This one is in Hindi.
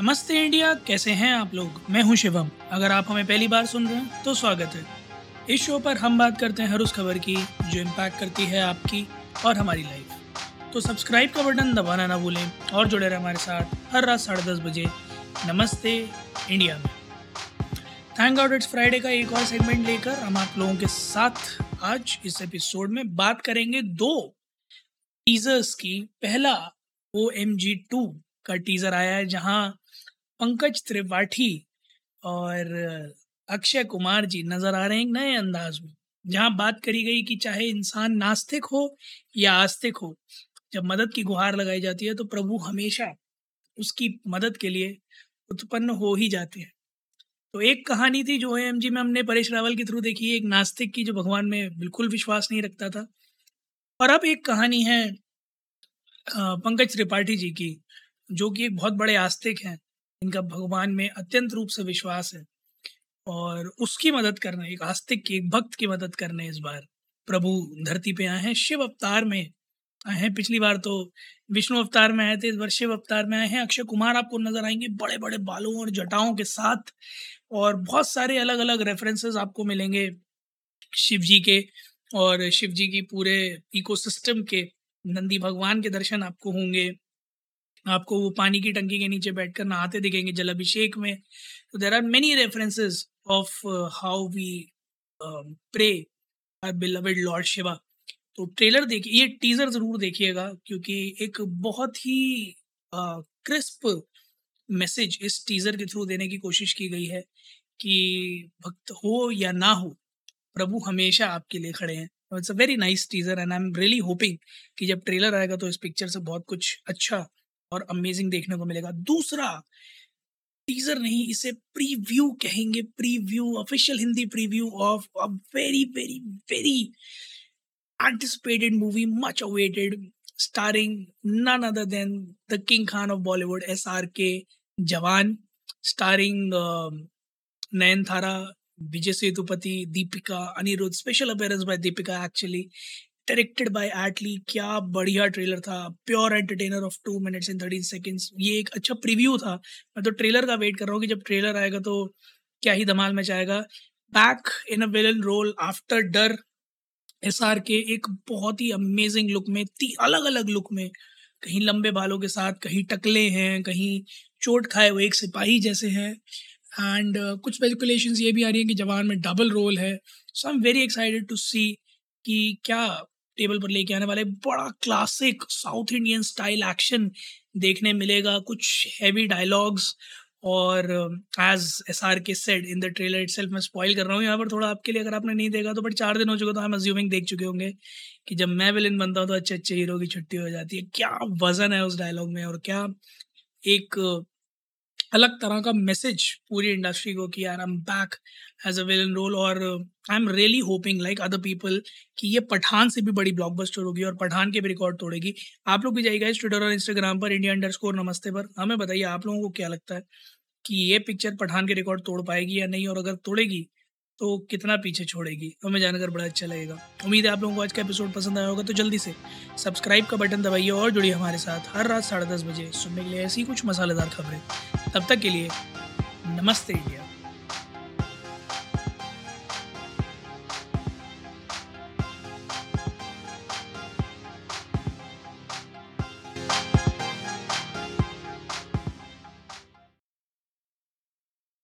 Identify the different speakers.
Speaker 1: नमस्ते इंडिया, कैसे हैं आप लोग? मैं हूँ शिवम। अगर आप हमें पहली बार सुन रहे हैं तो स्वागत है। इस शो पर हम बात करते हैं हर उस खबर की, जो इम्पैक्ट करती है आपकी और हमारी लाइफ तो सब्सक्राइब का बटन दबाना ना भूलें और जुड़े रहे हमारे साथ हर रात साढ़े दस बजे नमस्ते इंडिया में। थैंक गॉड इट्स फ्राइडे का एक और सेगमेंट लेकर हम आप लोगों के साथ आज इस एपिसोड में बात करेंगे दो टीजर्स की। पहला ओ एम जी टू का टीजर आया है, जहाँ पंकज त्रिपाठी और अक्षय कुमार जी नज़र आ रहे हैं नए अंदाज में, जहाँ बात करी गई कि चाहे इंसान नास्तिक हो या आस्तिक हो, जब मदद की गुहार लगाई जाती है तो प्रभु हमेशा उसकी मदद के लिए उत्पन्न हो ही जाते हैं। तो एक कहानी थी जो एम जी में हमने परेश रावल के थ्रू देखी एक नास्तिक की जो भगवान में बिल्कुल विश्वास नहीं रखता था। और अब एक कहानी है पंकज त्रिपाठी जी की जो कि एक बहुत बड़े आस्तिक हैं, इनका भगवान में अत्यंत रूप से विश्वास है और उसकी मदद करने, एक आस्तिक की, एक भक्त की मदद करने इस बार प्रभु धरती पे आए हैं, शिव अवतार में आए हैं। पिछली बार तो विष्णु अवतार में आए थे, इस बार शिव अवतार में आए हैं। अक्षय कुमार आपको नज़र आएँगे बड़े बड़े बालों और जटाओं के साथ और बहुत सारे अलग अलग रेफरेंसेस आपको मिलेंगे शिव जी के और शिव जी की पूरे इकोसिस्टम के, नंदी भगवान के दर्शन आपको होंगे। आपको वो पानी की टंकी के नीचे बैठकर नहाते दिखेंगे जल अभिषेक में। तो there are many references of how we pray our beloved lord Shiva तो ट्रेलर देखिए ये टीजर ज़रूर देखिएगा क्योंकि एक बहुत ही क्रिस्प uh, मैसेज इस टीजर के थ्रू देने की कोशिश की गई है कि भक्त हो या ना हो प्रभु हमेशा आपके लिए खड़े हैं। It's a very nice teaser and I am really hoping कि जब ट्रेलर आएगा तो इस पिक्चर से बहुत कुछ अच्छा और अमेजिंग देखने को मिलेगा। दूसरा टीजर नहीं, इसे प्रीव्यू कहेंगे। Preview official Hindi preview of a very very very anticipated movie much awaited starring none other than the king Khan of Bollywood S R K Jawan starring Nayanthara Vijay Sethupathi Deepika Anirudh special appearance by Deepika actually directed by Atlee क्या बढ़िया ट्रेलर था. Pure entertainer of two minutes in thirteen seconds ये एक अच्छा प्रीव्यू था. मैं तो ट्रेलर का वेट कर रहा हूँ कि जब ट्रेलर आएगा तो क्या ही धमाल मचाएगा back in a villain role after Darr. S R K एक बहुत ही अमेजिंग लुक में ती अलग अलग लुक में कहीं लंबे बालों के साथ कहीं टकले हैं कहीं चोट खाए हुए एक सिपाही जैसे हैं. एंड uh, कुछ स्पेकुलेशन ये भी आ रही है कि जवान में डबल रोल है. So I am very excited to see कि क्या टेबल पर लेके आने वाले बड़ा classic south Indian style action देखने मिलेगा। कुछ हैवी डायलॉग्स और as S R K said in the trailer it मैं स्पॉइल कर रहा हूँ यहाँ पर थोड़ा आपके लिए। अगर आपने नहीं देखा तो बट चार दिन हो चुके तो हम अज्यूमिंग देख चुके होंगे कि जब मैं विलन बनता हूँ तो अच्छे अच्छे हीरो की छुट्टी हो जाती है। क्या वज़न है उस डायलॉग में और क्या एक अलग तरह का मैसेज पूरी इंडस्ट्री को कि I am back as a villain role और I am really hoping like other people कि ये पठान से भी बड़ी ब्लॉकबस्टर होगी और पठान के भी रिकॉर्ड तोड़ेगी। आप लोग भी जाइएगा इस ट्विटर और इंस्टाग्राम पर इंडिया अंडर स्कोर नमस्ते पर। हमें बताइए आप लोगों को क्या लगता है कि ये पिक्चर पठान के रिकॉर्ड तोड़ पाएगी या नहीं और अगर तोड़ेगी तो कितना पीछे छोड़ेगी? हमें जानकर बड़ा अच्छा लगेगा। उम्मीद है आप लोगों को आज का एपिसोड पसंद आया होगा तो जल्दी से सब्सक्राइब का बटन दबाइए और जुड़िए हमारे साथ हर रात साढ़े दस बजे सुनने के लिए ऐसी कुछ मसालेदार खबरें। तब तक के लिए नमस्ते इंडिया।